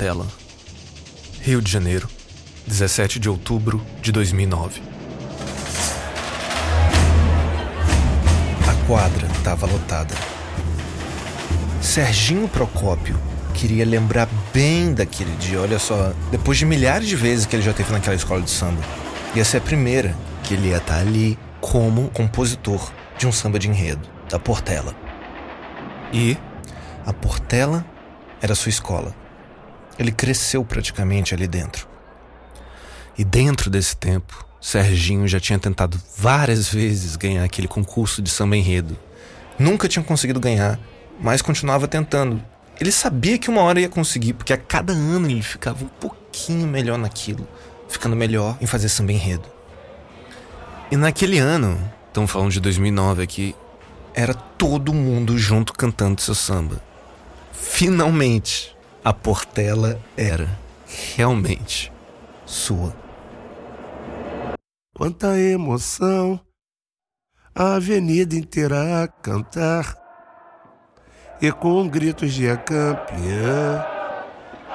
Portela. Rio de Janeiro, 17 de outubro de 2009. A quadra estava lotada. Serginho Procópio queria lembrar bem daquele dia. Olha só, depois de milhares de vezes que ele já teve naquela escola de samba, ia ser a primeira que ele ia estar ali como compositor de um samba de enredo, da Portela. E A Portela era sua escola. Ele cresceu praticamente ali dentro. E dentro desse tempo, Serginho já tinha tentado várias vezes ganhar aquele concurso de samba enredo. Nunca tinha conseguido ganhar, mas continuava tentando. Ele sabia que uma hora ia conseguir, porque a cada ano ele ficava um pouquinho melhor naquilo, ficando melhor em fazer samba enredo. E naquele ano, estamos falando de 2009 aqui, Era todo mundo junto cantando seu samba. finalmente A Portela era realmente sua. Quanta emoção, a avenida inteira a cantar, e com gritos de a campeã,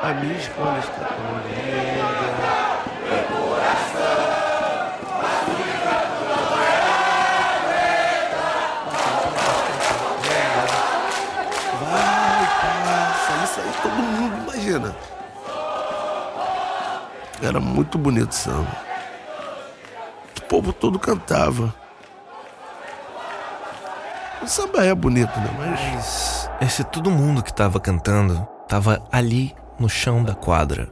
a minha escola está tão linda. Vai, Era muito bonito o samba. O povo todo cantava. O samba é bonito, né? Mas Esse todo mundo que tava cantando tava ali no chão da quadra.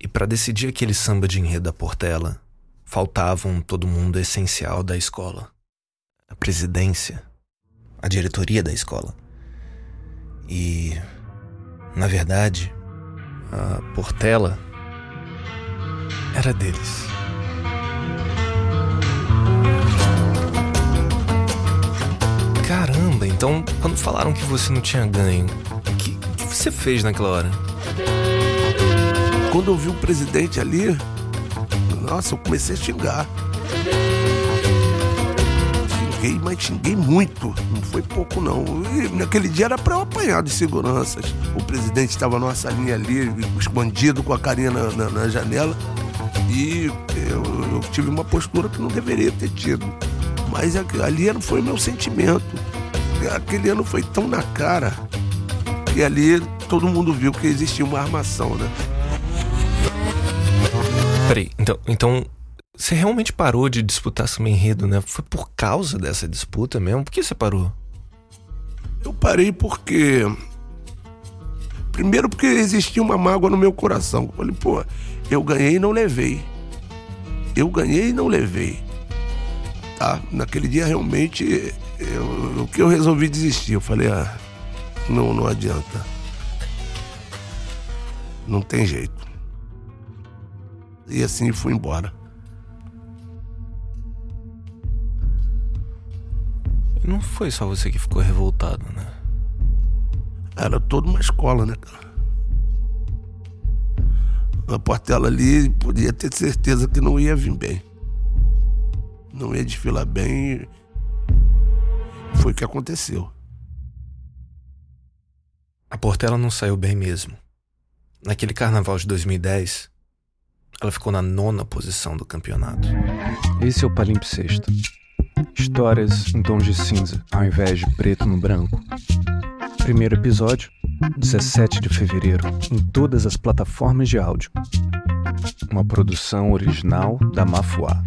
E para decidir aquele samba de enredo da Portela, faltavam todo mundo essencial da escola. A presidência, a diretoria da escola. E, na verdade, a Portela era deles. Caramba, então quando falaram que você não tinha ganho, o que, que você fez naquela hora? quando eu vi o presidente ali, nossa, eu comecei a xingar. Xinguei, mas xinguei muito. Não foi pouco, não. E naquele dia era pra eu apanhar de seguranças. O presidente estava numa salinha ali, escondido com a carinha na, na- na janela. E eu, eu tive uma postura que não deveria ter tido. Mas ali foi meu sentimento. Aquele ano foi tão na cara que ali todo mundo viu que existia uma armação, né? Peraí, então, então você realmente parou de disputar samba enredo, né? Foi por causa dessa disputa mesmo? Por que você parou? Eu parei porque. Primeiro porque existia uma mágoa no meu coração. Eu falei, pô, eu ganhei e não levei. Eu ganhei e não levei. Tá? Naquele dia realmente eu- o que eu resolvi desistir. Eu falei, ah, não, não adianta. Não tem jeito. E assim fui embora. E não foi só você que ficou revoltado, né? Era toda uma escola, né, cara? A Portela ali podia ter certeza que não ia vir bem. Não ia desfilar bem. Foi o que aconteceu. A Portela não saiu bem mesmo. Naquele carnaval de 2010, ela ficou na nona posição do campeonato. Esse é o Palimpsesto. Histórias em tons de cinza, ao invés de preto no branco. Primeiro episódio, 17 de fevereiro, em todas as plataformas de áudio. Uma produção original da Mafuá.